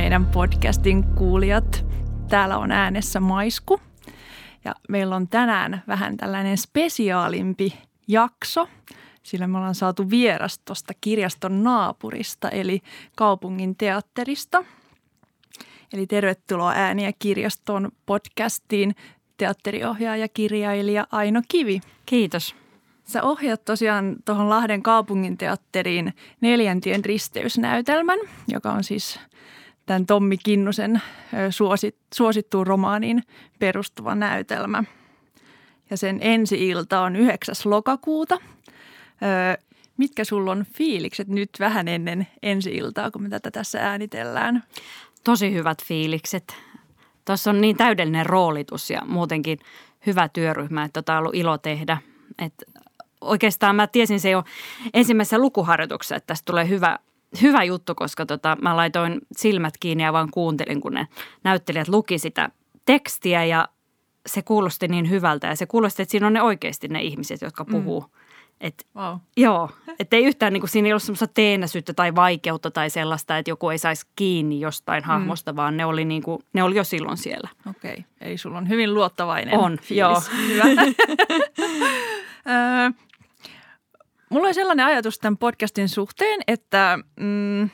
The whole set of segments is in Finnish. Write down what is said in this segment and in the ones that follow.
meidän podcastin kuulijat. Täällä on äänessä Maisku ja meillä on tänään vähän tällainen spesiaalimpi jakso, sillä me ollaan saatu vieras tuosta kirjaston naapurista eli kaupungin teatterista. Eli tervetuloa ääniä kirjaston podcastiin teatteriohjaaja, kirjailija Aino Kivi. Kiitos. Sä ohjaat tosiaan tuohon Lahden kaupunginteatteriin neljäntien risteysnäytelmän, joka on siis tämän Tommi Kinnusen suosittuun romaaniin perustuva näytelmä. Ja sen ensi-ilta on 9. lokakuuta. Mitkä sulla on fiilikset nyt vähän ennen ensi-iltaa, kun me tätä tässä äänitellään? Tosi hyvät fiilikset. Tuossa on niin täydellinen roolitus ja muutenkin hyvä työryhmä, että tota on ollut ilo tehdä. Et oikeastaan mä tiesin se jo ensimmäisessä lukuharjoituksessa, että tästä tulee hyvä, hyvä juttu, koska tota, mä laitoin silmät kiinni ja vaan kuuntelin, kun ne näyttelijät luki sitä tekstiä ja se kuulosti niin hyvältä ja se kuulosti, että siinä on ne oikeasti ne ihmiset, jotka mm. puhuu. Mm. Et, wow. Joo, että ei yhtään niin kuin, siinä ei ollut semmoista teenäisyyttä tai vaikeutta tai sellaista, että joku ei saisi kiinni jostain mm. hahmosta, vaan ne oli, niin kuin, ne oli jo silloin siellä. Okei, okay. eli sulla on hyvin luottavainen On, fiilis. joo. Hyvä. Mulla on sellainen ajatus tämän podcastin suhteen, että mm,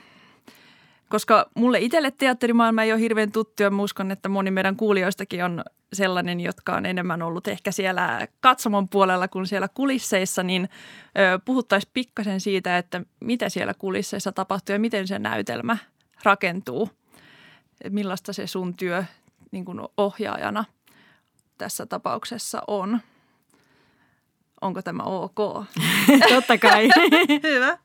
koska mulle itselle teatterimaailma ei ole hirveän tuttu ja uskon, että moni meidän kuulijoistakin on sellainen, jotka on enemmän ollut ehkä siellä katsomon puolella kuin siellä kulisseissa, niin puhuttaisiin pikkasen siitä, että mitä siellä kulisseissa tapahtuu ja miten se näytelmä rakentuu. Millaista se sun työ niin kuin ohjaajana tässä tapauksessa on. Onko tämä ok? Totta kai. Hyvä.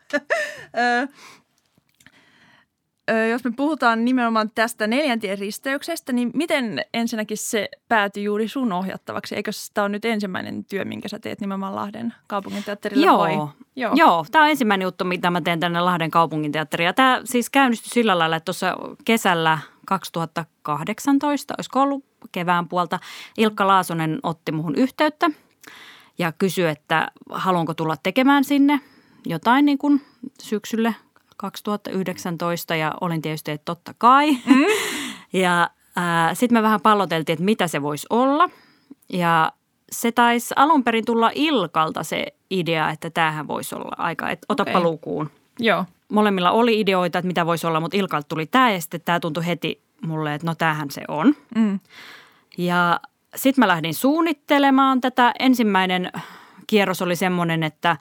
jos me puhutaan nimenomaan tästä neljäntien risteyksestä, niin miten ensinnäkin se päätyi juuri sun ohjattavaksi? Eikö tämä ole nyt ensimmäinen työ, minkä sä teet nimenomaan Lahden kaupunginteatterilla Joo. vai? Joo. Joo, tämä on ensimmäinen juttu, mitä mä teen tänne Lahden kaupunginteatteriin. Tämä siis käynnistyi sillä lailla, että tuossa kesällä 2018, olisiko ollut kevään puolta, Ilkka Laasonen otti muhun yhteyttä – ja kysyi, että haluanko tulla tekemään sinne jotain niin kuin syksylle 2019 ja olin tietysti, että totta kai. Mm. ja sitten me vähän palloteltiin, että mitä se voisi olla ja se taisi alun perin tulla Ilkalta se idea, että tämähän voisi olla aika, että otapa okay. lukuun. Joo. Molemmilla oli ideoita, että mitä voisi olla, mutta Ilkalta tuli tämä ja sitten tämä tuntui heti mulle, että no tämähän se on. Mm. Ja sitten mä lähdin suunnittelemaan tätä. Ensimmäinen kierros oli semmoinen, että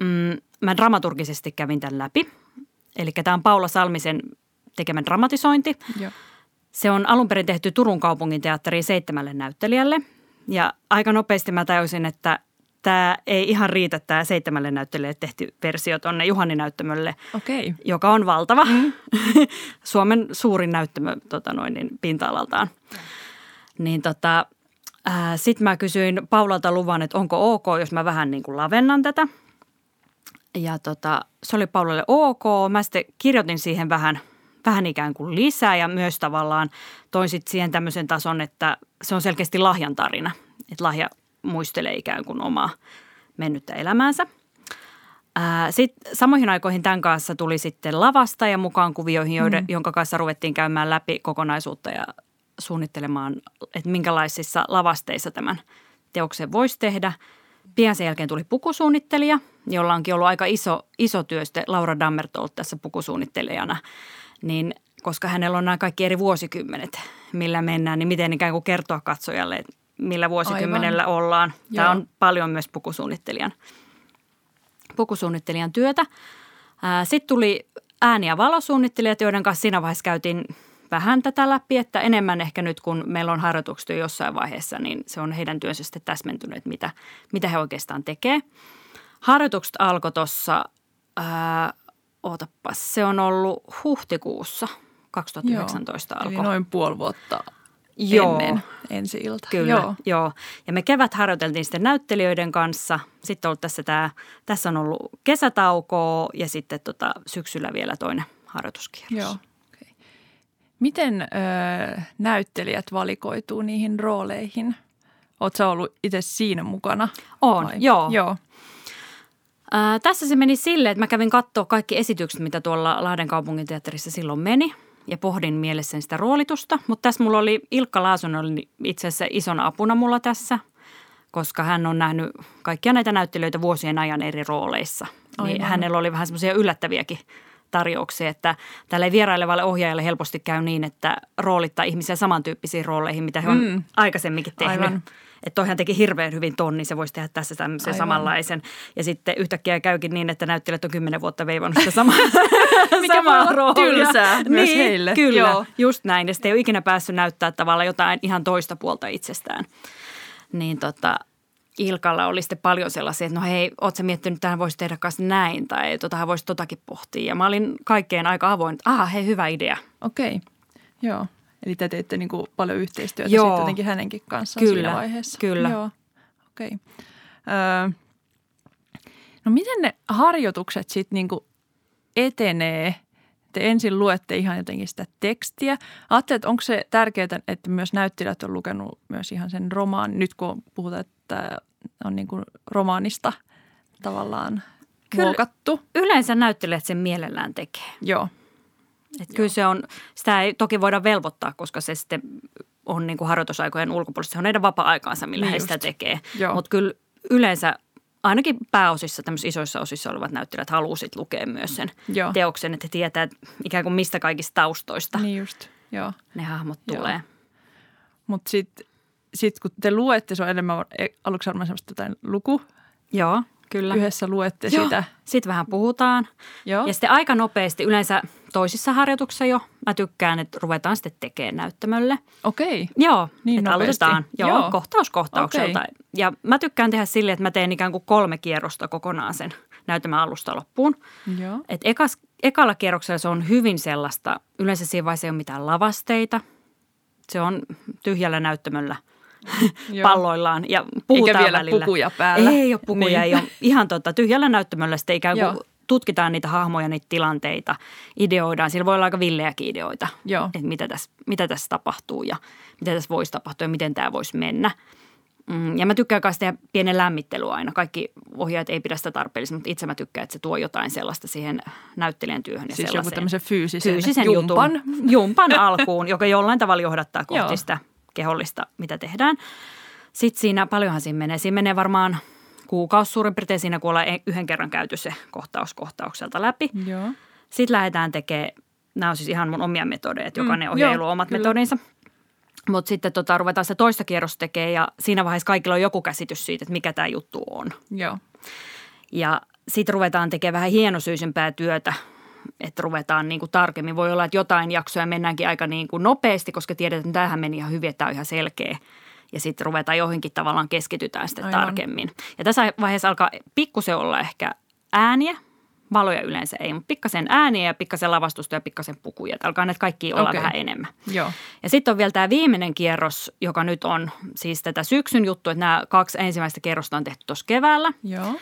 mm, mä dramaturgisesti kävin tämän läpi. Eli tämä on Paula Salmisen tekemä dramatisointi. Joo. Se on alun perin tehty Turun kaupungin teatteriin seitsemälle näyttelijälle. Ja aika nopeasti mä tajusin, että tämä ei ihan riitä tämä seitsemälle näyttelijälle tehty versio tuonne Juhani-näyttämölle, okay. joka on valtava. Mm. Suomen suurin näyttämö tota noin, niin pinta-alaltaan. Ja. Niin tota, sitten mä kysyin Paulalta luvan, että onko ok, jos mä vähän niin kuin lavennan tätä. Ja tota, se oli Paulalle ok. Mä sitten kirjoitin siihen vähän, vähän ikään kuin lisää ja myös tavallaan toin sitten siihen tämmöisen tason, että se on selkeästi lahjan tarina. Että lahja muistelee ikään kuin omaa mennyttä elämäänsä. Sitten samoihin aikoihin tämän kanssa tuli sitten lavasta ja mukaan kuvioihin, joiden, mm. jonka kanssa ruvettiin käymään läpi kokonaisuutta ja suunnittelemaan, että minkälaisissa lavasteissa tämän teoksen voisi tehdä. Pian sen jälkeen tuli pukusuunnittelija, jolla onkin ollut aika iso, iso työ sitten Laura Dammertolt tässä pukusuunnittelijana. Niin koska hänellä on nämä kaikki eri vuosikymmenet, millä mennään, niin miten ikään kuin kertoa katsojalle, että millä vuosikymmenellä Aivan. ollaan. Tämä Joo. on paljon myös pukusuunnittelijan, pukusuunnittelijan työtä. Sitten tuli ääni- ja valosuunnittelijat, joiden kanssa siinä vaiheessa käytiin vähän tätä läpi, että enemmän ehkä nyt kun meillä on harjoitukset jo jossain vaiheessa, niin se on heidän työnsä sitten täsmentynyt, että mitä, mitä he oikeastaan tekee. Harjoitukset alkoi tuossa, ootapas, se on ollut huhtikuussa 2019 alkoi. Eli noin puoli vuotta joo. ennen ensi ilta. Kyllä, joo. joo. Ja me kevät harjoiteltiin sitten näyttelijöiden kanssa. Sitten on ollut tässä, tämä, tässä on ollut kesätaukoa ja sitten tota, syksyllä vielä toinen harjoituskierros. Joo. Miten ö, näyttelijät valikoituu niihin rooleihin? Oletko ollut itse siinä mukana? On, joo. joo. Ää, tässä se meni silleen, että mä kävin katsoa kaikki esitykset, mitä tuolla Lahden kaupunginteatterissa silloin meni. ja pohdin mielessäni sitä roolitusta. Mutta tässä mulla oli, Ilkka Laasonen oli itse asiassa isona apuna mulla tässä, koska hän on nähnyt kaikkia näitä näyttelijöitä vuosien ajan eri rooleissa. Niin hänellä oli vähän semmoisia yllättäviäkin tarjouksia, että tälle vierailevalle ohjaajalle helposti käy niin, että roolittaa ihmisiä samantyyppisiin rooleihin, mitä he on mm. aikaisemminkin tehnyt. Aivan. Että toihan teki hirveän hyvin ton, niin se voisi tehdä tässä tämmöisen samanlaisen. Ja sitten yhtäkkiä käykin niin, että näyttelijät on kymmenen vuotta veivannut sitä samaa, Mikä samaa roolia. tylsää myös niin, heille. Kyllä, Joo. just näin. Ja sitten ei ole ikinä päässyt näyttää tavallaan jotain ihan toista puolta itsestään. Niin tota, Ilkalla oli sitten paljon sellaisia, että no hei, oot sä miettinyt, että tähän voisi tehdä kanssa näin tai totahan voisi totakin pohtia. Ja mä olin kaikkeen aika avoin, että aha, hei, hyvä idea. Okei, okay. joo. Eli te teitte niin kuin paljon yhteistyötä Joo. sitten jotenkin hänenkin kanssaan kyllä, siinä vaiheessa. Kyllä, Joo, okei. Okay. Öö, no miten ne harjoitukset sitten niin etenee? Te ensin luette ihan jotenkin sitä tekstiä. Ajattelin, että onko se tärkeää, että myös näyttelijät on lukenut myös ihan sen romaan, nyt kun puhutaan, että on niin kuin romaanista tavallaan Kyllä, muokattu. Yleensä näyttelijät sen mielellään tekee. Joo. Et kyllä se on, sitä ei toki voida velvoittaa, koska se sitten on niin kuin harjoitusaikojen ulkopuolista. Se on heidän vapaa-aikaansa, millä niin he sitä tekee. Mutta kyllä yleensä ainakin pääosissa, tämmöisissä isoissa osissa olevat näyttelijät halusit lukea myös sen Joo. teoksen, että he tietää ikään kuin mistä kaikista taustoista niin just. Joo. ne hahmot Joo. tulee. Mutta sitten sit kun te luette, se on enemmän e, aluksi varmaan semmoista jotain luku. Joo. Kyllä. Yhdessä luette Joo. sitä. Sitten vähän puhutaan. Joo. Ja sitten aika nopeasti, yleensä toisissa harjoituksissa jo, mä tykkään, että ruvetaan sitten tekemään näyttämölle. Okei. Joo, niin että aloitetaan Joo, Joo. kohtaus kohtaukselta. Okay. Ja mä tykkään tehdä silleen, että mä teen ikään kuin kolme kierrosta kokonaan sen näyttämän alusta loppuun. Joo. Et ekas, ekalla kierroksella se on hyvin sellaista, yleensä siinä vaiheessa ei ole mitään lavasteita. Se on tyhjällä näyttämöllä – palloillaan ja puhutaan Eikä vielä välillä. pukuja päällä. Ei ole pukuja, niin. ei ole. Ihan tota, tyhjällä näyttämöllä sitten ikään kuin Joo. tutkitaan niitä hahmoja, niitä tilanteita, ideoidaan. Siellä voi olla aika villejäkin ideoita, Joo. että mitä tässä, mitä tässä tapahtuu ja mitä tässä voisi tapahtua ja miten tämä voisi mennä. Mm, ja mä tykkään myös tehdä pienen lämmittely aina. Kaikki ohjaajat ei pidä sitä tarpeellisena, mutta itse mä tykkään, että se tuo jotain sellaista siihen näyttelijän työhön. Ja siis joku tämmöisen fyysisen, fyysisen jumpan. Jutun, jumpan alkuun, joka jollain tavalla johdattaa kohti Joo. sitä kehollista, mitä tehdään. Sitten siinä, paljonhan siinä menee. Siinä menee varmaan kuukausi suurin piirtein siinä, kun ollaan e- yhden kerran käyty se kohtaus kohtaukselta läpi. Joo. Sitten lähdetään tekemään, nämä on siis ihan mun omia metodeja, että jokainen mm, ohjailu omat kyllä. metodinsa. Mutta sitten tota, ruvetaan se toista kierrosta tekemään ja siinä vaiheessa kaikilla on joku käsitys siitä, että mikä tämä juttu on. Joo. Ja sitten ruvetaan tekemään vähän hienosyisempää työtä että ruvetaan niin kuin tarkemmin. Voi olla, että jotain jaksoja mennäänkin aika niin kuin nopeasti, koska tiedetään, että tämähän meni ihan hyvin, että tämä on ihan selkeä. Ja sitten ruvetaan johonkin tavallaan keskitytään sitten Aivan. tarkemmin. Ja tässä vaiheessa alkaa pikkusen olla ehkä ääniä, valoja yleensä ei, mutta pikkasen ääniä ja pikkasen lavastusta ja pikkasen pukuja. Että alkaa näitä kaikki olla okay. vähän enemmän. Joo. Ja sitten on vielä tämä viimeinen kierros, joka nyt on siis tätä syksyn juttu, että nämä kaksi ensimmäistä kierrosta on tehty tuossa keväällä. Joo.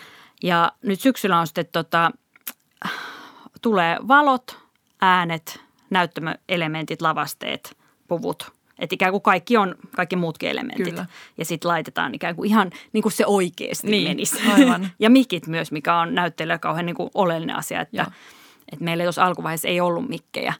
Ja nyt syksyllä on sitten tota, tulee valot, äänet, näyttämöelementit, lavasteet, puvut. Että ikään kuin kaikki on, kaikki muutkin elementit. Kyllä. Ja sitten laitetaan ikään kuin ihan niin kuin se oikeasti niin, menisi. Aivan. ja mikit myös, mikä on näyttelijä kauhean niin kuin oleellinen asia. Että, että meillä tuossa alkuvaiheessa ei ollut mikkejä,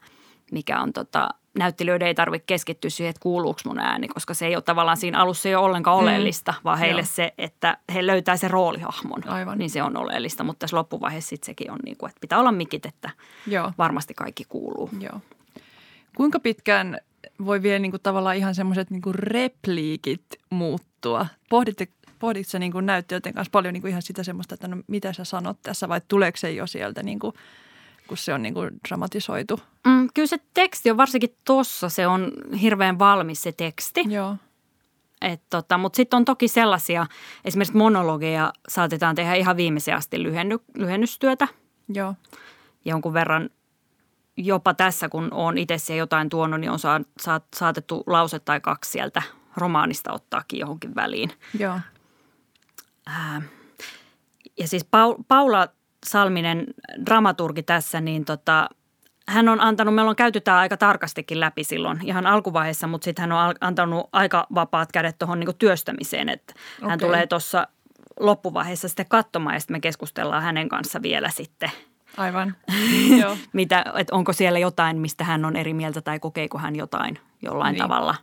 mikä on tota, näyttelijöiden ei tarvitse keskittyä siihen, että kuuluuko mun ääni, koska se ei ole tavallaan siinä alussa ei ole ollenkaan mm. oleellista, mm. vaan heille Joo. se, että he löytää sen roolihahmon, Aivan. niin se on oleellista. Mutta tässä loppuvaiheessa sitten sekin on niin kuin, että pitää olla mikit, että Joo. varmasti kaikki kuuluu. Joo. Kuinka pitkään voi vielä niin kuin tavallaan ihan semmoiset niin kuin repliikit muuttua? Pohditte, pohditko niin kuin näyttelijöiden kanssa paljon niin kuin ihan sitä semmoista, että no mitä sä sanot tässä vai tuleeko se jo sieltä niin kuin – kun se on niin kuin dramatisoitu. Mm, kyllä se teksti on varsinkin tuossa, se on hirveän valmis se teksti. Joo. tota, Mutta sitten on toki sellaisia, esimerkiksi monologeja saatetaan tehdä ihan viimeiseen asti lyhenny, lyhennystyötä. Joo. Jonkun verran jopa tässä, kun on itse jotain tuonut, niin on sa, sa, saatettu lause tai kaksi sieltä romaanista ottaakin johonkin väliin. Joo. Ää, ja siis Paula Salminen dramaturgi tässä, niin tota, hän on antanut, meillä on käyty tämä aika tarkastikin läpi silloin ihan alkuvaiheessa, mutta sitten hän on antanut aika vapaat kädet tuohon niin työstämiseen, että okay. hän tulee tuossa loppuvaiheessa sitten katsomaan ja sitten me keskustellaan hänen kanssa vielä sitten Aivan. Joo. Mitä, että onko siellä jotain, mistä hän on eri mieltä tai kokeeko hän jotain jollain Niin. tavalla.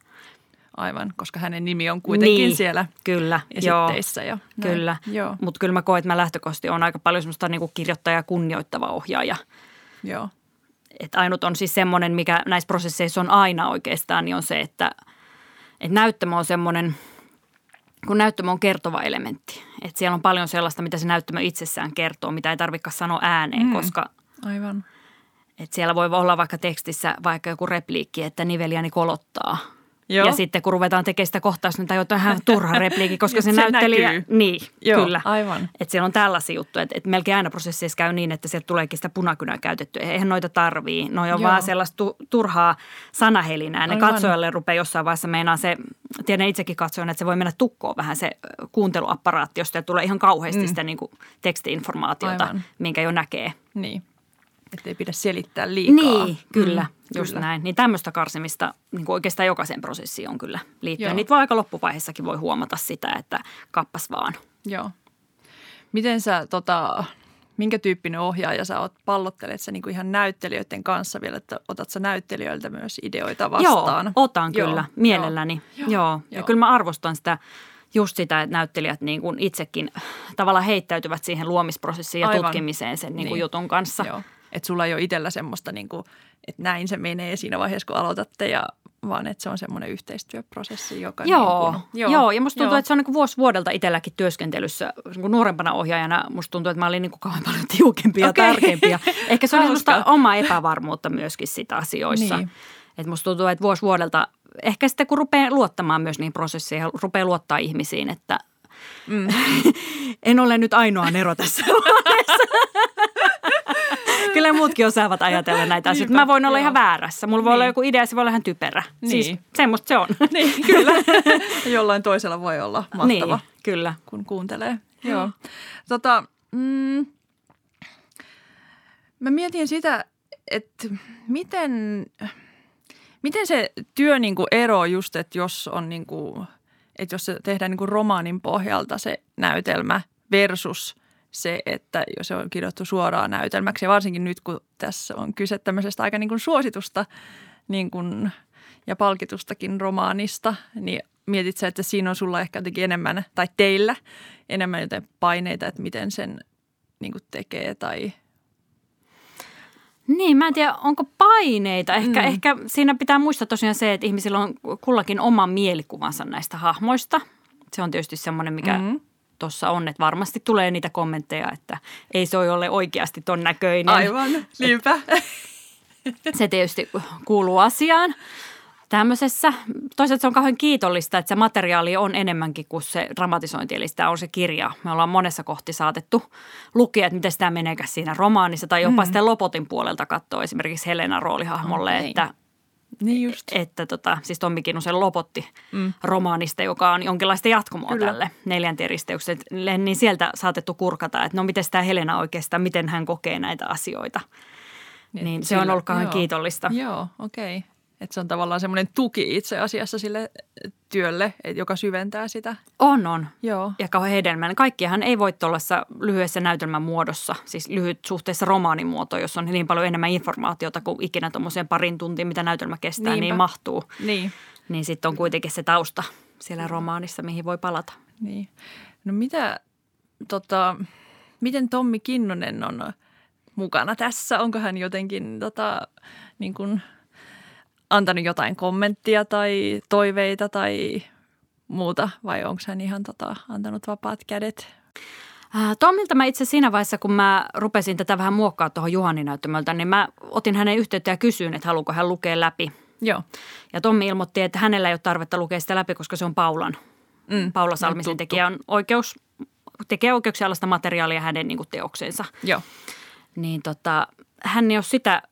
Aivan, koska hänen nimi on kuitenkin Niin, siellä Kyllä, joo. esitteissä. Ja näin. Kyllä, Joo, mutta kyllä mä koen, että mä lähtökohtaisesti on aika paljon semmoista niin kirjoittaja kunnioittava ohjaaja. joo. Et ainut on siis semmoinen, mikä näissä prosesseissa on aina oikeastaan, niin on se, että, että näyttämö on semmoinen, kun näyttämö on kertova elementti. Että siellä on paljon sellaista, mitä se näyttämö itsessään kertoo, mitä ei tarvitse sanoa ääneen, Mm. koska Aivan. että siellä voi olla vaikka tekstissä vaikka joku repliikki, että niveliäni kolottaa. Joo. Ja sitten kun ruvetaan tekemään sitä kohtausta, niin tämä on ihan turha repliikki, koska se, Se näyttelijä... näkyy. Niin, Joo, kyllä. aivan. Että siellä on tällaisia juttuja, että, että melkein aina prosesseissa käy niin, että sieltä tuleekin sitä punakynää käytetty. Eihän noita tarvii. No on Joo. vaan sellaista tu- turhaa sanahelinää. Ne Aivan. katsojalle rupeaa jossain vaiheessa meinaa se, tiedän itsekin katsojan, että se voi mennä tukkoon vähän se kuunteluapparaatti, josta tulee ihan kauheasti Mm. sitä niin kuin tekstiinformaatiota, Aivan. minkä jo näkee. Niin. Että ei pidä selittää liikaa. Niin, kyllä, Mm, just kyllä. näin. Niin tämmöistä karsimista niin kuin oikeastaan jokaisen prosessiin on kyllä liittyen. Joo. Niitä voi aika loppuvaiheessakin voi huomata sitä, että kappas vaan. Joo. Miten sä, tota, minkä tyyppinen ohjaaja sä oot? Pallottelet sä niinku ihan näyttelijöiden kanssa vielä, että otat sä näyttelijöiltä myös ideoita vastaan? Joo, otan Joo, kyllä, joo. mielelläni. Joo, Joo. Joo. Ja joo. kyllä mä arvostan sitä just sitä, että näyttelijät niin kuin itsekin tavallaan heittäytyvät siihen luomisprosessiin ja Aivan. tutkimiseen sen niin kuin Niin. jutun kanssa. Joo. Että sulla ei ole itsellä semmoista, niinku, että näin se menee siinä vaiheessa, kun aloitatte, ja, vaan että se on semmoinen yhteistyöprosessi, joka... Joo, Niin joo. joo, ja musta tuntuu, että se on niin vuosi vuodelta itselläkin työskentelyssä. Niin kuin nuorempana ohjaajana musta tuntuu, että mä olin niin kuin kauhean paljon tiukempia ja Okei. tarkempia. Ehkä se Hauska. semmoista omaa epävarmuutta myöskin sitä asioissa. Niin. Että musta tuntuu, että vuosi vuodelta, ehkä sitten kun rupeaa luottamaan myös niihin prosesseihin ja rupeaa luottaa ihmisiin, että Mm. en ole nyt ainoa Nero tässä. Kyllä muutkin osaavat ajatella näitä asioita. Mä voin olla joo. ihan väärässä. Mulla voi olla Niin. joku idea, se voi olla ihan typerä. Siis Niin. semmoista se on. niin, kyllä. Jollain toisella voi olla mahtava. Niin, kyllä. kun kuuntelee. Joo. Tota, mm, mä mietin sitä, että miten, miten se työ niin kuin eroaa just, että jos on niin kuin, että jos se tehdään niin kuin romaanin pohjalta se näytelmä versus se, että jos se on kirjoittu suoraan näytelmäksi ja varsinkin nyt, kun tässä on kyse tämmöisestä aika niin kuin suositusta niin kuin, ja palkitustakin romaanista, niin mietit sä, että siinä on sulla ehkä jotenkin enemmän, tai teillä enemmän jotain paineita, että miten sen niin kuin tekee tai Niin, mä en tiedä, onko paineita. Ehkä, Mm. ehkä siinä pitää muistaa tosiaan se, että ihmisillä on kullakin oma mielikuvansa näistä hahmoista. Se on tietysti semmoinen, mikä mm. Tuossa on, että varmasti tulee niitä kommentteja, että ei se ole oikeasti ton näköinen. aivan, niinpä. Se tietysti kuuluu asiaan tämmöisessä. Toisaalta se on kauhean kiitollista, että se materiaali on enemmänkin kuin se dramatisointi, eli sitä on se kirja. Me ollaan monessa kohti saatettu lukea, että miten sitä meneekäs siinä romaanissa tai jopa mm. sitten Lopotin puolelta katsoa esimerkiksi Helena roolihahmolle, Okei. että niin just. että tota, siis Tommi Kinnusen Lopotti Mm. romaanista, joka on jonkinlaista jatkumoa Kyllä. tälle neljänteen risteykselle, niin sieltä saatettu kurkata, että no miten tämä Helena oikeastaan, miten hän kokee näitä asioita. Niin, se on sillä- ollut kauhean kiitollista. Joo, okei. Okay. Että se on tavallaan semmoinen tuki itse asiassa sille työlle, joka syventää sitä. On, on. Joo. Ja kauhean hedelmällinen. Kaikkiahan ei voi tuollaisessa lyhyessä näytelmän muodossa, siis lyhyt suhteessa romaanimuoto, jos on niin paljon enemmän informaatiota kuin ikinä tuommoiseen parin tuntiin, mitä näytelmä kestää, Niinpä. niin mahtuu. Niin. Niin sitten on kuitenkin se tausta siellä romaanissa, mihin voi palata. Niin. No mitä, tota, miten Tommi Kinnunen on mukana tässä? Onko hän jotenkin tota, niin kuin, antanut jotain kommenttia tai toiveita tai muuta? Vai onko hän ihan tota, antanut vapaat kädet? Ää, Tommilta mä itse siinä vaiheessa, kun mä rupesin tätä vähän muokkaa tuohon Juhani-näyttämöltä, niin mä otin hänen yhteyttä ja kysyin, että haluuko hän lukea läpi. Joo. Ja Tommi ilmoitti, että hänellä ei ole tarvetta lukea sitä läpi, koska se on Paulan. Mm, Paula Salmisen tuttu. tekijä on oikeus, tekee oikeuksia alaista materiaalia hänen niin kuin teoksensa. Joo. Niin tota, hän ei ole sitä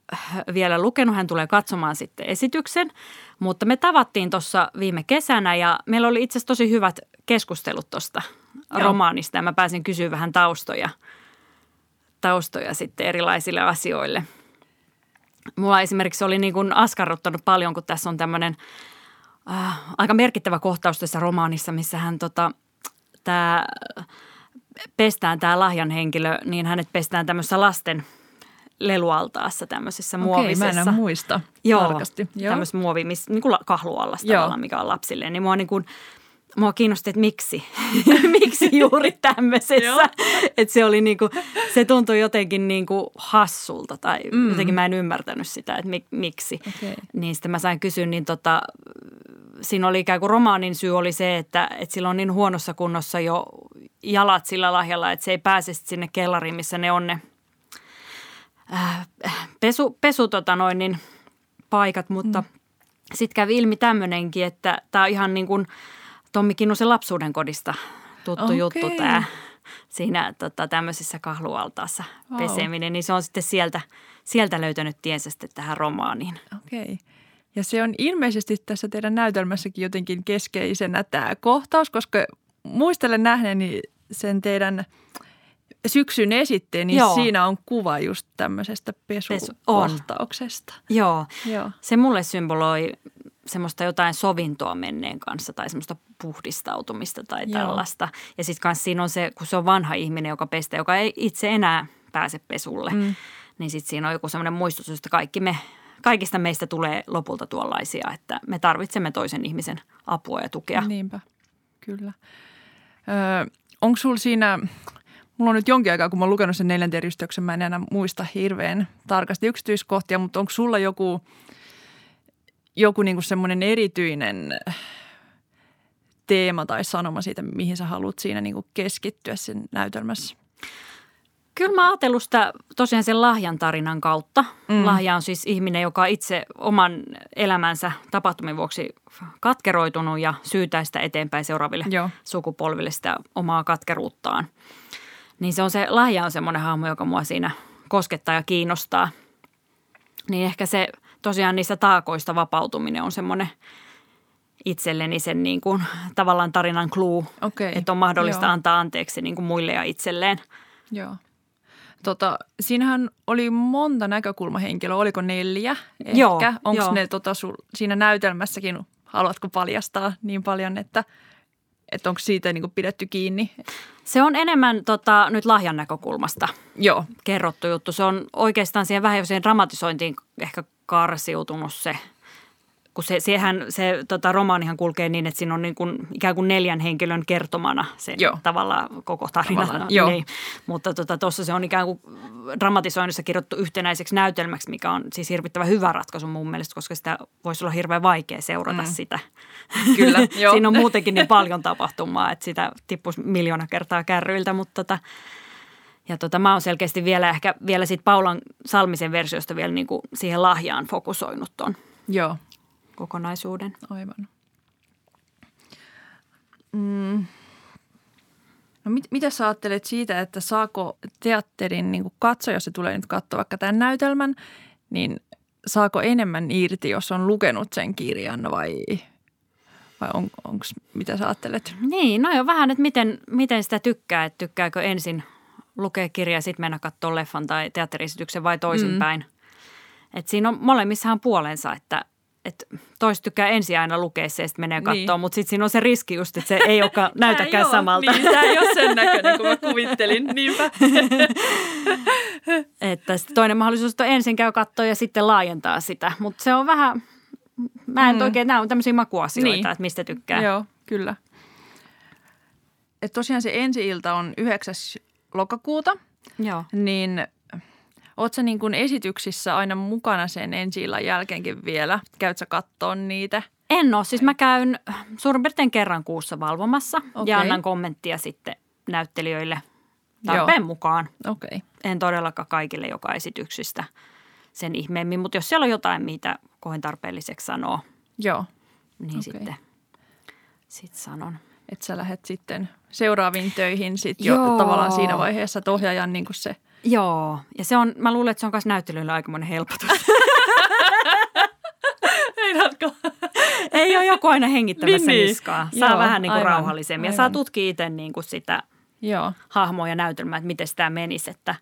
vielä lukenut, hän tulee katsomaan sitten esityksen, mutta me tavattiin tuossa viime kesänä ja meillä oli itse asiassa tosi hyvät keskustelut tuosta romaanista. Ja mä pääsin kysyä vähän taustoja, taustoja sitten erilaisille asioille. Mulla esimerkiksi oli niin kuin askarruttanut paljon, kun tässä on tämmöinen äh, aika merkittävä kohtaus tässä romaanissa, missä hän tota, tämä pestään tämä lahjan henkilö, niin hänet pestään tämmöisessä lasten lelualtaassa tämmöisessä Okei, muovisessa. mä en muista Joo, tarkasti. Joo. tämmöisessä muovi, missä, niin kuin kahluallasta Joo. tavallaan, mikä on lapsille. Niin mua niin kuin, mua kiinnosti, että miksi, miksi juuri tämmöisessä. että se oli niin kuin, se tuntui jotenkin niin kuin hassulta tai mm. jotenkin mä en ymmärtänyt sitä, että mik, miksi. Okei. Niin sitten mä sain kysyä, niin tota, siinä oli ikään kuin romaanin syy oli se, että, että sillä on niin huonossa kunnossa jo jalat sillä lahjalla, että se ei pääse sinne kellariin, missä ne on ne äh, pesu, pesu tota noin, niin paikat, mutta mm. sitten kävi ilmi tämmöinenkin, että tämä on ihan niin kuin Tommi Kinnusen lapsuuden kodista tuttu Okei. juttu tämä siinä tota, tämmöisessä kahlualtaassa Vau. peseminen, niin se on sitten sieltä, sieltä löytänyt tiensä sitten tähän romaaniin. Okei. Ja se on ilmeisesti tässä teidän näytelmässäkin jotenkin keskeisenä tämä kohtaus, koska muistelen nähneeni sen teidän syksyn esitteen, niin Joo. siinä on kuva just tämmöisestä pesukohtauksesta. Joo, Joo. se mulle symboloi semmoista jotain sovintoa menneen kanssa tai semmoista puhdistautumista tai Joo. tällaista. Ja sitten kanssa siinä on se, kun se on vanha ihminen, joka pestää, joka ei itse enää pääse pesulle, mm. niin sitten siinä on joku semmoinen muistutus, että kaikki me, kaikista meistä tulee lopulta tuollaisia, että me tarvitsemme toisen ihmisen apua ja tukea. Niinpä, kyllä. Öö, onko sulla siinä, mulla on nyt jonkin aikaa, kun mä oon lukenut sen neljänten risteyksen, mä en enää muista hirveän tarkasti yksityiskohtia, mutta onko sulla joku, joku niinku semmoinen erityinen teema tai sanoma siitä, mihin sä haluat siinä niinku keskittyä sen näytelmässä? Kyllä mä ajatellut sitä tosiaan sen lahjan tarinan kautta. Mm. Lahja on siis ihminen, joka on itse oman elämänsä tapahtumien vuoksi katkeroitunut ja syytää sitä eteenpäin seuraaville Joo. sukupolville sitä omaa katkeruuttaan. Niin se on se, lahja on semmoinen hahmo, joka mua siinä koskettaa ja kiinnostaa. Niin ehkä se tosiaan niistä taakoista vapautuminen on semmoinen itselleni sen niin kuin, tavallaan tarinan clue, Okei, että on mahdollista joo. antaa anteeksi niin kuin muille ja itselleen. Joo. Tota, siinähän oli monta näkökulmahenkilöä, oliko neljä ehkä? Joo, Onko ne tota, sul, siinä näytelmässäkin, haluatko paljastaa niin paljon, että, että onko siitä niin pidetty kiinni? Se on enemmän tota, nyt lahjan näkökulmasta Joo, kerrottu juttu. Se on oikeastaan siihen vähän jo siihen dramatisointiin ehkä karsiutunut se, kun se, sehän, se tota, romaanihan kulkee niin, että siinä on niin kuin, ikään kuin neljän henkilön kertomana se Joo. tavallaan koko tarina. Tavallaan, joo. Niin. Mutta tuossa tota, se on ikään kuin dramatisoinnissa kirjoittu yhtenäiseksi näytelmäksi, mikä on siis hirvittävän hyvä ratkaisu mun mielestä, koska sitä voisi olla hirveän vaikea seurata mm. sitä. Kyllä, joo. Siinä on muutenkin niin paljon tapahtumaa, että sitä tippuisi miljoona kertaa kärryiltä, mutta tota, ja tota, mä oon selkeästi vielä ehkä vielä siitä Paulan Salmisen versiosta vielä niin kuin siihen lahjaan fokusoinut ton joo, kokonaisuuden. aivan. Mm. No mit, mitä sä ajattelet siitä, että saako teatterin niin katso, jos se tulee nyt katsoa vaikka tämän näytelmän, niin saako enemmän irti, jos on lukenut sen kirjan vai, vai on, onks, mitä sä ajattelet? Niin, no jo vähän, että miten, miten sitä tykkää, että tykkääkö ensin lukea kirjaa ja sitten mennä katsoa leffan tai teatteriesityksen vai toisinpäin. Mm. Et siinä on molemmissahan puolensa, että et toista tykkää ensin aina lukea se ja sitten menee Niin. katsoa, mutta sitten siinä on se riski just, että se ei olekaan näytäkään Joo, samalta. Niin, tämä ei ole sen näköinen kuin mä kuvittelin, niinpä. Että sitten toinen mahdollisuus on ensin käy katsoa ja sitten laajentaa sitä. Mutta se on vähän, mä en mm. oikein, nämä on tämmöisiä makuasioita, Niin. niin. että mistä tykkää. Joo, kyllä. Et tosiaan se ensi-ilta on 9. lokakuuta, Joo. niin oot sä niin kuin esityksissä aina mukana sen ensi illan jälkeenkin vielä? Käyt sä kattoon niitä? En ole, siis mä käyn suurin piirtein kerran kuussa valvomassa Okei. ja annan kommenttia sitten näyttelijöille tarpeen Joo. mukaan. Okay. En todellakaan kaikille joka esityksistä sen ihmeemmin, mutta jos siellä on jotain, mitä koen tarpeelliseksi sanoo, Joo, niin Okei. sitten sit sanon. Että sä lähdet sitten seuraaviin töihin sit jo Joo. tavallaan siinä vaiheessa, että ohjaajan niin kuin se Joo, ja se on, mä luulen, että se on myös näyttelyille aikamoinen helpotus. Meinaatko? Ei ole joku aina hengittämässä Niin, niin, niskaa. Saa Joo, vähän niin kuin aivan, rauhallisemmin ja aivan. saa tutkia itse niin kuin sitä Joo, hahmoa ja näytelmää, että miten tämä menisi. Että,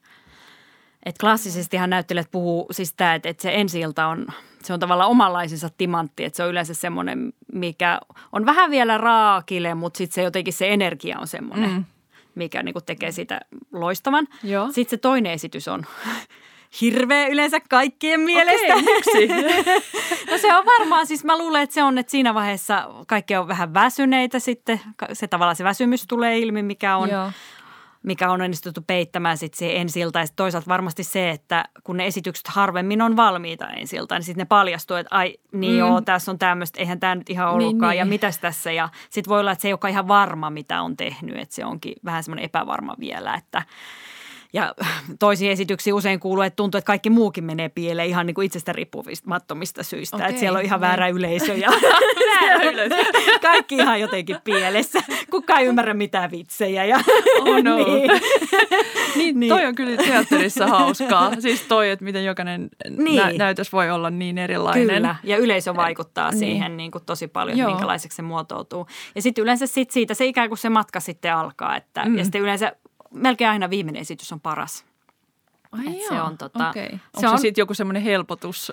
että klassisestihan näyttelijät puhuu siis tämä, että, että se ensi on, se on tavallaan omanlaisensa timantti, että se on yleensä semmoinen, mikä on vähän vielä raakile, mutta sitten se jotenkin se energia on semmoinen, Mm. mikä niin kuin tekee sitä loistavan. Joo. Sitten se toinen esitys on hirveä yleensä kaikkien mielestä. Okei, miksi? no se on varmaan, siis mä luulen, että se on, että siinä vaiheessa kaikki on vähän väsyneitä sitten. Se tavallaan se väsymys tulee ilmi, mikä on, Joo. Mikä on onnistuttu peittämään sitten siihen ensiltä. Ja sit toisaalta varmasti se, että kun ne esitykset harvemmin on valmiita ensiltä, niin sitten ne paljastuu, että ai niin mm. joo, tässä on tämmöistä, eihän tämä nyt ihan Niin, ollutkaan niin. ja mitäs tässä. Ja sitten voi olla, että se ei olekaan ihan varma, mitä on tehnyt, että se onkin vähän semmoinen epävarma vielä, että ja toisiin esityksiin usein kuuluu, että tuntuu, että kaikki muukin menee pieleen ihan niin kuin itsestä riippumattomista syistä. Okei, että siellä on ihan niin. väärä yleisö ja Väärä yleisö. kaikki ihan jotenkin pielessä. Kukaan ei ymmärrä mitään vitsejä. Ja, Oh no. niin. Niin, Niin. toi on kyllä teatterissa hauskaa. Siis toi, että miten jokainen Niin. nä- näytös voi olla niin erilainen. Kyllä, ja yleisö vaikuttaa Niin. siihen niin kuin tosi paljon. Joo. minkälaiseksi se muotoutuu. Ja sitten yleensä sit siitä se ikään kuin se matka sitten alkaa. Että, Mm. Ja sitten yleensä melkein aina viimeinen esitys on paras. Ai Et joo. se on tota- Okei. se Onko se, on- sitten joku semmoinen helpotus?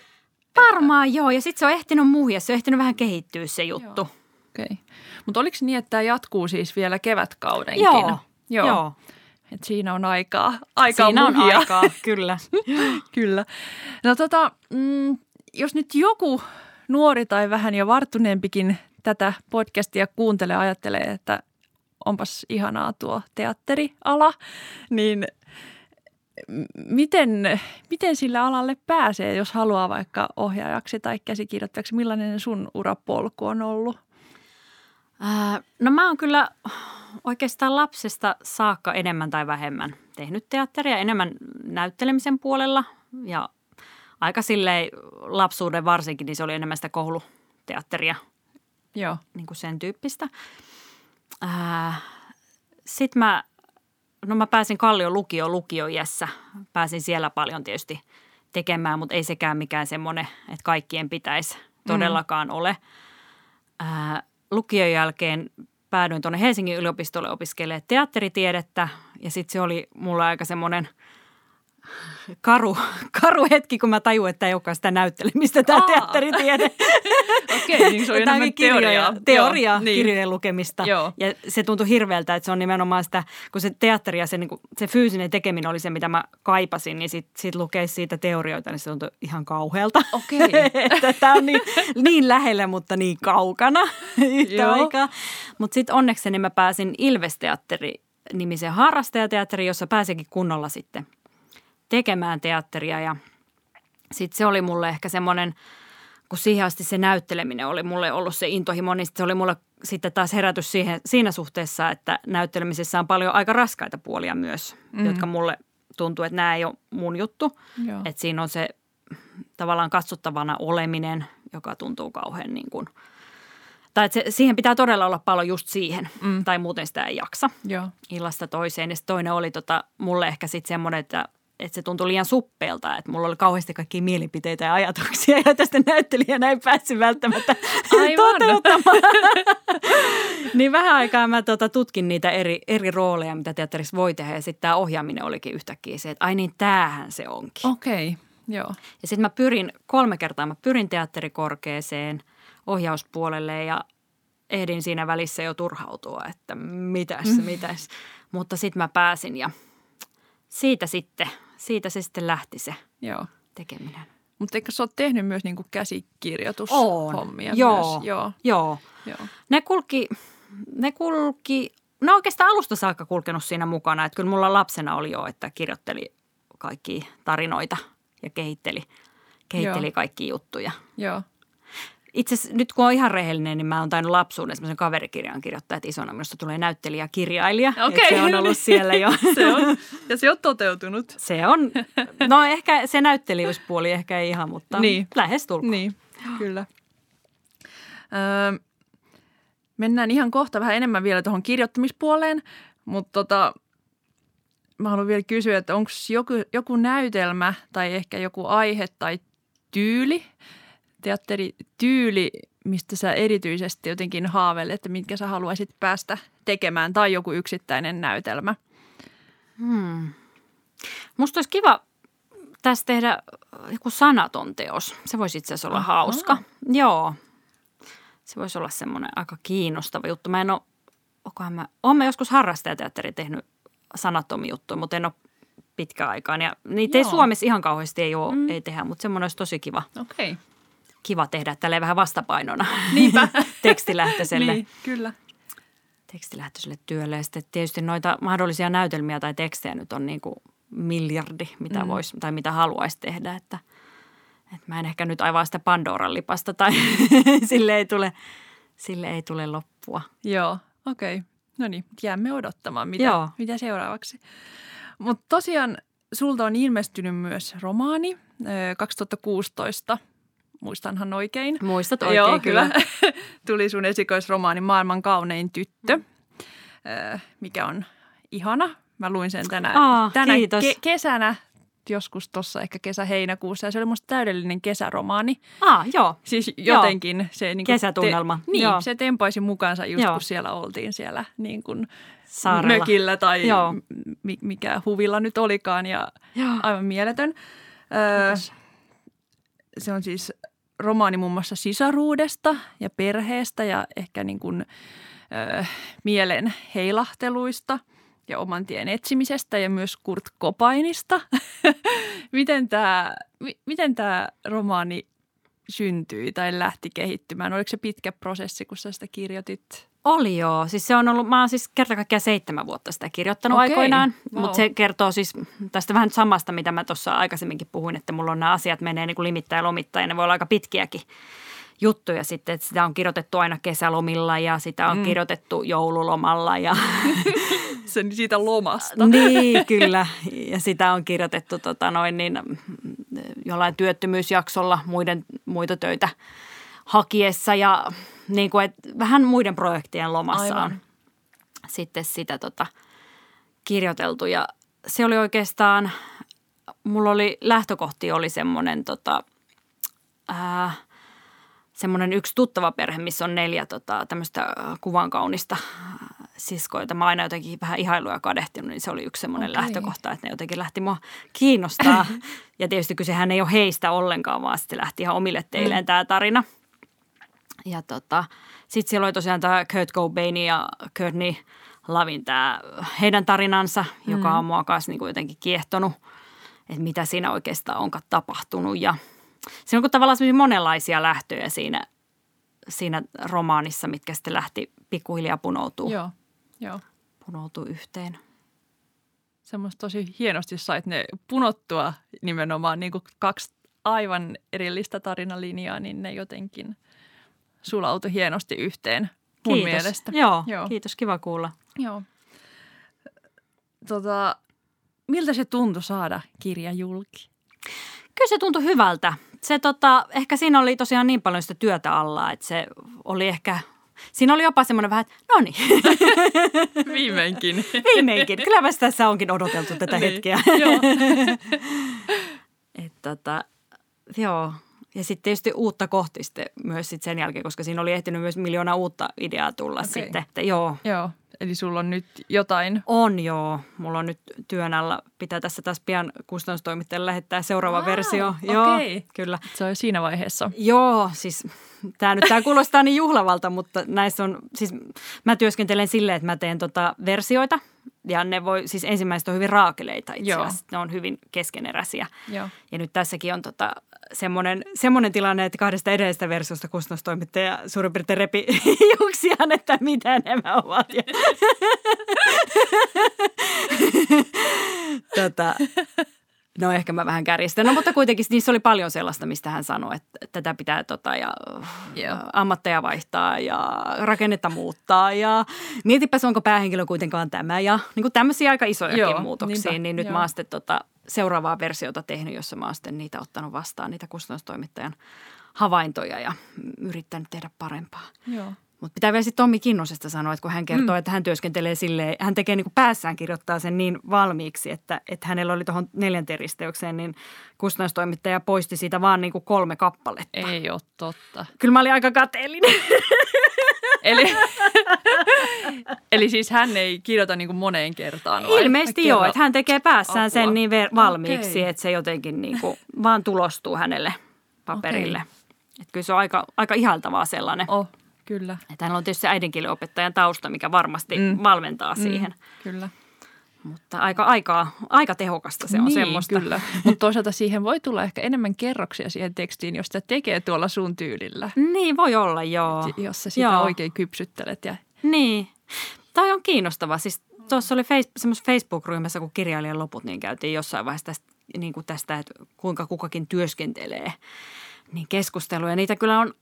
Varmaan joo, ja sitten se on ehtinyt muhia, se on ehtinyt vähän kehittyä se juttu. Okei. Mutta oliko niin, että tämä jatkuu siis vielä kevätkaudenkin? Joo, Joo. joo. Et siinä on aikaa, aikaa Siinä on muhia. aikaa, kyllä. Kyllä. No tota, mm, jos nyt joku nuori tai vähän jo varttuneempikin tätä podcastia kuuntelee, ajattelee, että onpas ihanaa tuo teatteriala, niin miten, miten sillä alalle pääsee, jos haluaa vaikka ohjaajaksi tai käsikirjoittajaksi? Millainen sun urapolku on ollut? Ää, No mä oon kyllä oikeastaan lapsesta saakka enemmän tai vähemmän tehnyt teatteria, enemmän näyttelemisen puolella ja aika silleen lapsuuden varsinkin, niin se oli enemmän sitä kouluteatteria, Joo. niin kuin sen tyyppistä. Sitten mä, no mä pääsin Kallion lukio lukioiässä, pääsin siellä paljon tietysti tekemään, mutta ei sekään mikään semmoinen, että kaikkien pitäisi todellakaan ole. Ää, lukion jälkeen päädyin tuonne Helsingin yliopistolle opiskelemaan teatteritiedettä ja sitten se oli mulla aika semmoinen karu, karu hetki, kun mä tajuin, että ei olekaan sitä näyttelemistä tämä teatteritiede. Okei, niin se on enemmän teoriaa. teoriaa Joo, niin. kirjojen lukemista. Joo. Ja se tuntui hirveältä, että se on nimenomaan sitä, kun se teatteri ja se, niin kuin, se fyysinen tekeminen oli se, mitä mä kaipasin, niin sitten sit lukee siitä teorioita, niin se tuntui ihan kauhealta. Okei. että tämä on niin, niin lähellä, mutta niin kaukana yhtä Joo. aikaa. Mutta sitten onnekseni mä pääsin Ilves-teatteri nimiseen harrastajateatteriin, jossa pääsinkin kunnolla sitten tekemään teatteria ja sitten se oli mulle ehkä semmoinen, kun siihen asti se näytteleminen oli mulle ollut se intohimo, niin se oli mulle sitten taas herätys siihen, siinä suhteessa, että näyttelemisessä on paljon aika raskaita puolia myös, mm. jotka mulle tuntuu, että nämä ei ole mun juttu. Joo. Että siinä on se tavallaan katsottavana oleminen, joka tuntuu kauhean niin kuin, tai että se, siihen pitää todella olla paljon just siihen, mm. tai muuten sitä ei jaksa Joo. illasta toiseen. Ja toinen oli tota, mulle ehkä sitten semmoinen, että, että se tuntui liian suppeelta, että mulla oli kauheasti kaikkia mielipiteitä ja ajatuksia, ja tästä näyttelijänä ei päässyt välttämättä Aivan. toteuttamaan. niin vähän aikaa mä tota, tutkin niitä eri, eri rooleja, mitä teatterissa voi tehdä, ja sitten tämä ohjaaminen olikin yhtäkkiä se, että ai niin, tämähän se onkin. Okei, joo. Ja sitten mä pyrin, kolme kertaa mä pyrin teatterikorkeeseen ohjauspuolelle ja ehdin siinä välissä jo turhautua, että mitäs, Mm. mitäs. Mutta sitten mä pääsin ja siitä sitten, siitä se sitten lähti se Joo. tekeminen. Mutta eikö sä oot tehnyt myös niinku käsikirjoitushommia Joo. myös? Joo. Joo. Joo. Ne kulki, ne kulki, ne oikeastaan alusta saakka kulkenut siinä mukana. Että kyllä mulla lapsena oli jo, että kirjoitteli kaikki tarinoita ja kehitteli, kehitteli Joo. kaikki juttuja. Joo. Itse asiassa nyt kun on ihan rehellinen, niin mä oon tainnut lapsuuden semmoisen kaverikirjan kirjoittaa, että isona minusta tulee näyttelijä-kirjailija. Okei. Et se on ollut siellä jo. Se on, ja se on toteutunut. Se on, no ehkä se näyttelijyyspuoli ehkä ei ihan, mutta Niin. niin. lähes tulkoon. Niin, kyllä. Öö, mennään ihan kohta vähän enemmän vielä tuohon kirjoittamispuoleen, mutta tota, mä haluan vielä kysyä, että onko joku, joku näytelmä tai ehkä joku aihe tai tyyli, teatterityyli, mistä sä erityisesti jotenkin haaveilet, että mitkä sä haluaisit päästä tekemään tai joku yksittäinen näytelmä? Hmm. Musta olisi kiva tässä tehdä joku sanaton teos. Se voisi itse asiassa olla Ahaa. hauska. Joo. Se voisi olla semmoinen aika kiinnostava juttu. Mä en ole, onkohan mä, oon mä joskus harrastajateatteri tehnyt sanattomia juttuja, mutta en ole pitkään aikaan. Ja niitä ei Joo. Suomessa ihan kauheasti ei, ole, mm. ei tehdä, mutta semmoinen olisi tosi kiva, Okei. Okay. Kiva tehdä tälleen vähän vastapainona Niinpä. tekstilähtöiselle, Niin, kyllä. tekstilähtöiselle työlle. Ja sitten tietysti noita mahdollisia näytelmiä tai tekstejä nyt on niin kuin miljardi, mitä mm. vois, tai mitä haluaisi tehdä. Että, että mä en ehkä nyt aivaa sitä Pandoran lipasta tai sille ei tule, sille ei tule loppua. Joo, okei. Okay. No niin, jäämme odottamaan, mitä, Joo. mitä seuraavaksi. Mutta tosiaan sulta on ilmestynyt myös romaani ö, 2016, muistanhan oikein. Muistat oikein Joo, kyllä. hyvä. Tuli sun esikoisromaani Maailman kaunein tyttö, ö, mikä on ihana. Mä luin sen tänä, Aa, tänä kiitos. kesänä, joskus tuossa ehkä kesä-heinäkuussa. Ja se oli musta täydellinen kesäromaani. Ah, joo. Siis jotenkin se niin Kesätunnelma, Te, niin, joo. se tempaisi mukaansa just Joo. kun siellä oltiin siellä niin kuin Saarella. mökillä tai Joo. mi- mikä huvilla nyt olikaan ja Joo. aivan mieletön. Öö, se on siis romaani muun muassa sisaruudesta ja perheestä ja ehkä niin kuin, öö, mielen heilahteluista ja oman tien etsimisestä ja myös Kurt Cobainista. miten tämä miten tää romaani syntyi tai lähti kehittymään? Oliko se pitkä prosessi, kun sä sitä kirjoitit? Oli joo. Siis se on ollut, mä oon siis kerta kaikkiaan seitsemän vuotta sitä kirjoittanut Okei, aikoinaan. vau. Mutta se kertoo siis tästä vähän samasta, mitä mä tuossa aikaisemminkin puhuin, että mulla on nämä asiat menee niin kuin limittäin ja lomittain ja ne voi olla aika pitkiäkin juttuja sitten, että sitä on kirjoitettu aina kesälomilla ja sitä on mm. kirjoitettu joululomalla ja Sen siitä lomasta. niin kyllä. Ja sitä on kirjoitettu tota noin niin, jollain työttömyysjaksolla muiden, muita töitä hakiessa ja niin kuin, et vähän muiden projektien lomassa Aivan. on sitten sitä tota, kirjoiteltu. Ja se oli oikeastaan, mulla oli lähtökohti oli semmoinen tota, ää, semmoinen yksi tuttava perhe, missä on neljä tota, tämmöistä äh, kuvan kaunista äh, siskoa, jota mä aina jotenkin vähän ihailuja kadehtinut, niin se oli yksi semmoinen Okei. lähtökohta, että ne jotenkin lähti mua kiinnostaa. ja tietysti kysehän ei ole heistä ollenkaan, vaan sitten lähti ihan omille teilleen mm. tämä tarina. Ja tota, sitten siellä oli tosiaan tämä Kurt Cobain ja Courtney Lavin tämä heidän tarinansa, joka on mua kanssa niinku jotenkin kiehtonut, että mitä siinä oikeastaan onkaan tapahtunut. Ja siinä on tavallaan monenlaisia lähtöjä siinä, siinä romaanissa, mitkä sitten lähti pikkuhiljaa punoutuu, Joo, joo. punoutuu yhteen. Semmoista tosi hienosti sait ne punottua nimenomaan niin kuin kaksi aivan erillistä tarinalinjaa, niin ne jotenkin sulautui hienosti yhteen mun kiitos. mielestä. Joo, Joo. kiitos, kiva kuulla. Joo. Tota, miltä se tuntui saada kirja julki? Kyllä se tuntui hyvältä. Se tota, ehkä siinä oli tosiaan niin paljon sitä työtä alla, että se oli ehkä, siinä oli jopa semmoinen vähän, no niin, Viimeinkin. viimeinkin. Kylläpä tässä onkin odoteltu tätä Niin, hetkeä. Joo. Et tota, joo. Ja sitten tietysti uutta kohti sitten myös sit sen jälkeen, koska siinä oli ehtinyt myös miljoona uutta ideaa tulla Okei. sitten. Että joo, Joo, eli sulla on nyt jotain. on joo. Mulla on nyt työn alla. Pitää tässä taas pian kustannustoimittajalle lähettää seuraava Aa, versio. Joo, okei. kyllä. Se on jo siinä vaiheessa. Joo, siis tämä nyt tää kuulostaa niin juhlavalta, mutta näissä on, siis mä työskentelen silleen, että mä teen tota versioita ja ne voi, siis ensimmäiset on hyvin raakeleita itse asiassa, ne on hyvin keskeneräisiä. Joo. Ja nyt tässäkin on tota, semmoinen, semmoinen tilanne, että kahdesta edellisestä versiosta kustannustoimittaja suurin piirtein repi hiuksiaan, että mitä nämä ovat. Ja tota, no ehkä mä vähän kärjistän, no, mutta kuitenkin niissä oli paljon sellaista, mistä hän sanoi, että tätä pitää tota, ja, Joo. ammatteja vaihtaa ja rakennetta muuttaa ja mietipäs onko päähenkilö kuitenkaan tämä ja niin kuin tämmöisiä aika isojakin Joo, muutoksia, niinpä, niin nyt joo. mä oon sitten tota, seuraavaa versiota tehnyt, jossa mä oon sitten niitä ottanut vastaan, niitä kustannustoimittajan havaintoja ja yrittänyt tehdä parempaa. Joo. Mutta pitää vielä sitten Tommi Kinnosesta sanoa, että kun hän kertoo, mm. että hän työskentelee silleen, hän tekee niin kuin päässään kirjoittaa sen niin valmiiksi, että, että hänellä oli tuohon neljänteen risteykseen, niin kustannustoimittaja poisti siitä vaan niin kuin kolme kappaletta. Ei ole totta. Kyllä mä olin aika kateellinen. Eli, eli siis hän ei kirjoita niin kuin moneen kertaan vai? Ilmeisesti joo, että hän tekee päässään Apua. sen niin ver- valmiiksi, Okei. että se jotenkin niin kuin vaan tulostuu hänelle paperille. Että kyllä se on aika, aika ihaltavaa sellainen. Oh, kyllä. Että hänellä on tietysti se äidinkielenopettajan tausta, mikä varmasti mm. valmentaa siihen. Kyllä. Mutta aika, aika, aika tehokasta se on niin, semmoista. kyllä. Mutta toisaalta siihen voi tulla ehkä enemmän kerroksia siihen tekstiin, jos sitä tekee tuolla sun tyylillä. Niin, voi olla, joo. Jos sä sitä Joo. oikein kypsyttelet. Ja... Niin. Tämä on kiinnostava. Siis tuossa oli face, Facebook-ryhmässä, kun kirjailijan loput, niin käytiin jossain vaiheessa tästä, niin kuin tästä, että kuinka kukakin työskentelee. Niin keskusteluja. Niitä kyllä on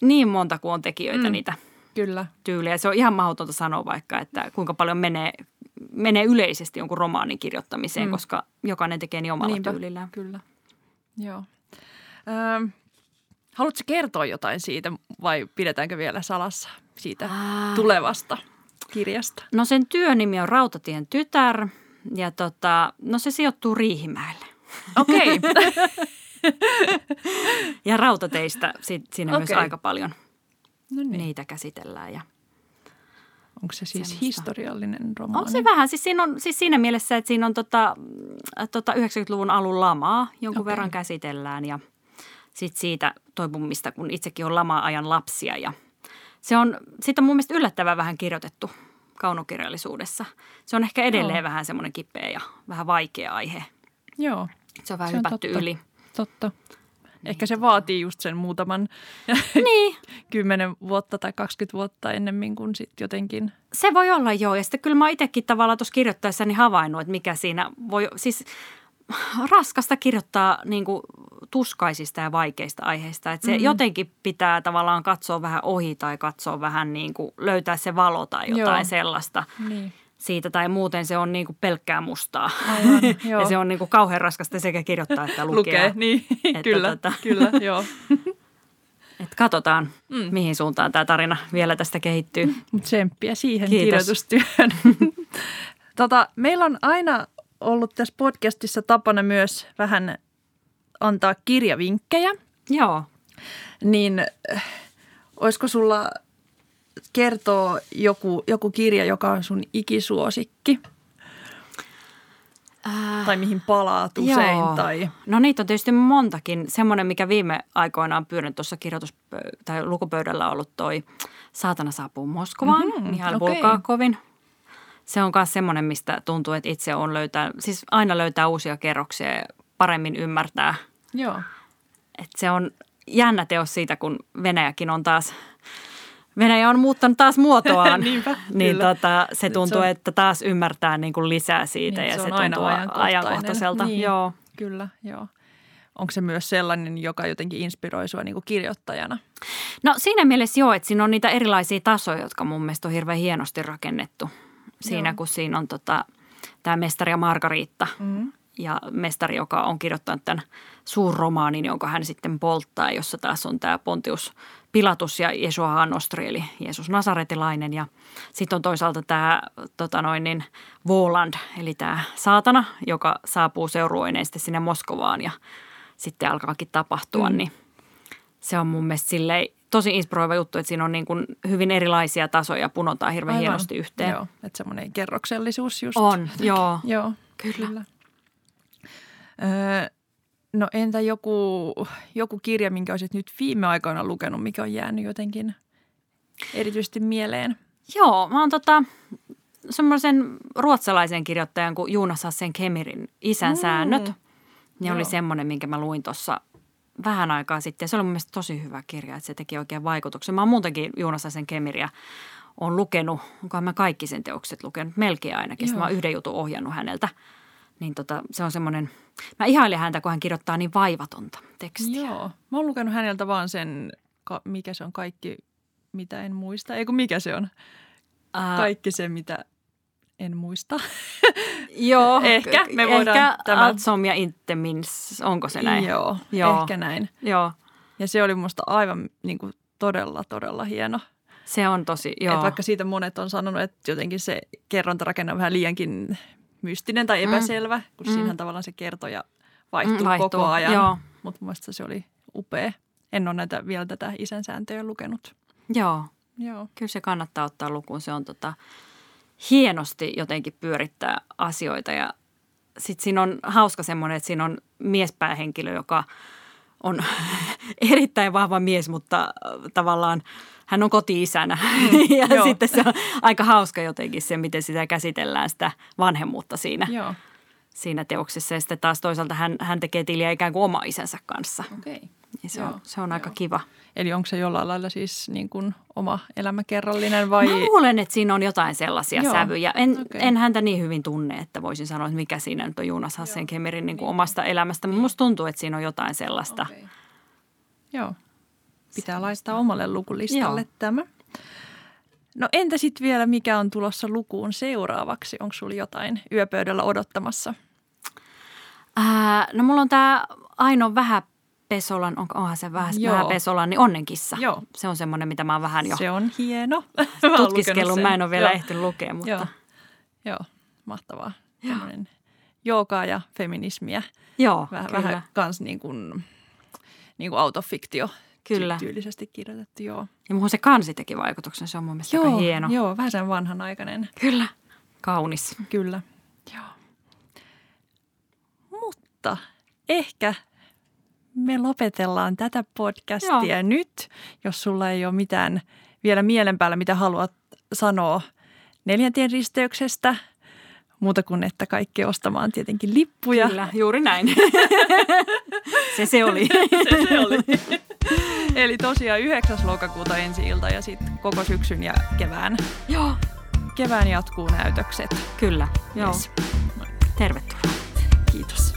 niin monta kuin on tekijöitä mm. niitä Kyllä. tyylejä. Se on ihan mahdotonta sanoa vaikka, että kuinka paljon menee, menee yleisesti jonkun romaanin kirjoittamiseen, mm. koska jokainen tekee niin omalla Niinpä, tyylillään. Kyllä. Joo. Öö, haluatko kertoa jotain siitä vai pidetäänkö vielä salassa siitä tulevasta kirjasta? No sen työnimi on Rautatien tytär ja tota, no se sijoittuu Riihimäelle. Okei. Ja rautateistä si- siinä okay. myös aika paljon no niin. niitä käsitellään. Ja Onko se siis Semmosta. historiallinen romaani? on se vähän, siis, siinä on, siis siinä mielessä, että siinä on tota, tota 90-luvun alun lamaa jonkun okay. verran käsitellään ja sitten siitä toipumista, kun itsekin on lama-ajan lapsia. Ja se on, siitä on mun mielestä yllättävän vähän kirjoitettu kaunokirjallisuudessa. Se on ehkä edelleen Joo. vähän semmoinen kipeä ja vähän vaikea aihe. Joo, Se on vähän Se on hypätty totta. yli. Totta. Ehkä se vaatii just sen muutaman Niin, kymmenen vuotta tai 20 vuotta ennemmin kuin sitten jotenkin. Se voi olla joo. Ja sitten kyllä mä itsekin tavallaan tuossa kirjoittaessani havainnut, että mikä siinä voi, siis raskasta kirjoittaa niin kuin tuskaisista ja vaikeista aiheista. Että se Mhm. mm-hmm. jotenkin pitää tavallaan katsoa vähän ohi tai katsoa vähän niin kuin löytää se valo tai jotain joo. sellaista Niin. Siitä. Tai muuten se on niin kuin pelkkää mustaa. Aivan, joo. ja se on niin kuin kauhean raskasta sekä kirjoittaa että lukea. Lukee, niin Että kyllä, tota- kyllä, joo. Et katsotaan, mm. mihin suuntaan tämä tarina vielä tästä kehittyy. Mut Tsemppiä siihen Kiitos. kirjoitustyöhön. tota, meillä on aina ollut tässä podcastissa tapana myös vähän antaa kirjavinkkejä. Joo. Niin äh, olisiko sulla kertoa joku, joku kirja, joka on sun ikisuosikki? Äh, Tai mihin palaat usein? Joo. Tai... No niitä on tietysti montakin. Semmoinen, mikä viime aikoina on pyörinyt tuossa kirjoitus- tai lukupöydällä ollut toi Saatana saapuu Moskovaan, Mhm, mm-hmm, Mihail okay. Bulgakovin. Se on myös semmoinen, mistä tuntuu, että itse on löytää, siis aina löytää uusia kerroksia ja paremmin ymmärtää. Joo. Että se on jännä teos siitä, kun Venäjäkin on taas, Venäjä on muuttanut taas muotoaan. Niinpä, niin kyllä. tota, se tuntuu, se on- että taas ymmärtää niin kuin lisää siitä Niin, ja se se, tuntuu ajankohtaiselta. Niin. Joo. Kyllä, joo. Onko se myös sellainen, joka jotenkin inspiroi sua niin kuin kirjoittajana? No siinä mielessä joo, että siinä on niitä erilaisia tasoja, jotka mun mielestä on hirveän hienosti rakennettu. Siinä Joo. kun siinä on tota, tämä mestari ja Margariitta Mm. ja mestari, joka on kirjoittanut tämän suurromaanin, jonka hän sitten polttaa, jossa taas on tämä Pontius Pilatus ja Jesua Nostri, eli Jeesus Nasaretilainen. Ja sitten on toisaalta tämä tota noin, niin, Voland, eli tämä saatana, joka saapuu seurueineen sitten sinne Moskovaan ja sitten alkaakin tapahtua, Mm. niin se on mun mielestä silleen tosi inspiroiva juttu, että siinä on niin kuin hyvin erilaisia tasoja, punotaan hirveän Aivan. hienosti yhteen. Joo, että semmoinen kerroksellisuus just. On, joo. Joo, Kyllä. kyllä. Öö, no entä joku, joku kirja, minkä olisit nyt viime aikoina lukenut, mikä on jäänyt jotenkin erityisesti mieleen? Joo, mä oon tota, semmoisen ruotsalaisen kirjoittajan kuin Jonas Hassen Kemirin Isän Mm. säännöt. Ne oli Joo. semmoinen, minkä mä luin tuossa vähän aikaa sitten. Se oli mun mielestä tosi hyvä kirja, että se teki oikein vaikutuksen. Mä oon muutenkin Jonas Hassen Kemiriä on lukenut, onkohan mä kaikki sen teokset lukenut, melkein ainakin. Sitten Joo. mä oon yhden jutun ohjannut häneltä. Niin tota, se on semmoinen, mä ihailen häntä, kun hän kirjoittaa niin vaivatonta tekstiä. Joo, mä oon lukenut häneltä vaan sen, mikä se on kaikki, mitä en muista. Ei kun mikä se on? Ää, Kaikki se, mitä en muista. Joo, Ehkä me voidaan ehkä tämä- ja Intemins, onko se näin? Joo, Joo. ehkä näin. Joo, Ja se oli musta aivan niin kuin, todella, todella hieno. se on tosi, joo. Et vaikka siitä monet on sanonut, että jotenkin se kerrontarakenne on vähän liiankin mystinen tai epäselvä, kun Mm. siinähän tavallaan se kertoja vaihtuu, Mm, vaihtuu, koko ajan. joo. Mutta mun se oli upea. En ole näitä, vielä tätä isän sääntöjä lukenut. Joo, Joo. kyllä se kannattaa ottaa lukuun. Se on tota, hienosti jotenkin pyörittää asioita ja sitten siinä on hauska semmoinen, että siinä on miespäähenkilö, joka on erittäin vahva mies, mutta tavallaan hän on koti-isänä. Mm, ja joo. sitten se on aika hauska jotenkin se, miten sitä käsitellään sitä vanhemmuutta siinä, Joo, siinä teoksessa. Ja sitten taas toisaalta hän, hän tekee tiliä ikään kuin oma isänsä kanssa. okei. Okay. Ja se, Joo, on, se on aika joo. kiva. Eli onko se jollain lailla siis niin kuin oma elämäkerrallinen vai? Mä luulen, että siinä on jotain sellaisia Joo, sävyjä. En, okay. en häntä niin hyvin tunne, että voisin sanoa, että mikä siinä nyt on Jonas Hassenkemerin niin kuin omasta elämästä. Mutta musta tuntuu, että siinä on jotain sellaista. Okay. Joo, pitää laittaa omalle lukulistalle Joo. tämä. No entä sitten vielä, mikä on tulossa lukuun seuraavaksi? Onko sulla jotain yöpöydällä odottamassa? Ää, no mulla on tämä Aino Vähäpesolan, on, onhan se vähä, Joo. Vähäpesolan, niin Onnenkissa. Joo. Se on semmoinen, mitä mä oon vähän jo Se on hieno. Mä tutkiskellut. Mä en ole vielä Joo. ehtinyt lukea, mutta Joo, Joo mahtavaa. Tämmöinen joogaa ja feminismiä. joo, Vähän, kyllä. vähän kans niin kuin, niin kuin autofiktio Kyllä. tyylisesti kirjoitettu. Joo, Ja muuhun se kansi teki vaikutuksen, se on mun mielestä joo, aika hieno. joo vähän sen vanhanaikainen. Kyllä. Kaunis. Kyllä. Joo. Mutta ehkä me lopetellaan tätä podcastia Joo. nyt, jos sulla ei ole mitään vielä mielen päällä, mitä haluat sanoa neljäntien risteyksestä. Muuta kuin, että kaikki ostamaan tietenkin lippuja. Kyllä, juuri näin. se se oli. se, se oli. Eli tosiaan 9. lokakuuta ensi ilta ja sitten koko syksyn ja kevään, joo, kevään jatkuu näytökset. kyllä. Joo. Yes. Tervetuloa. Kiitos.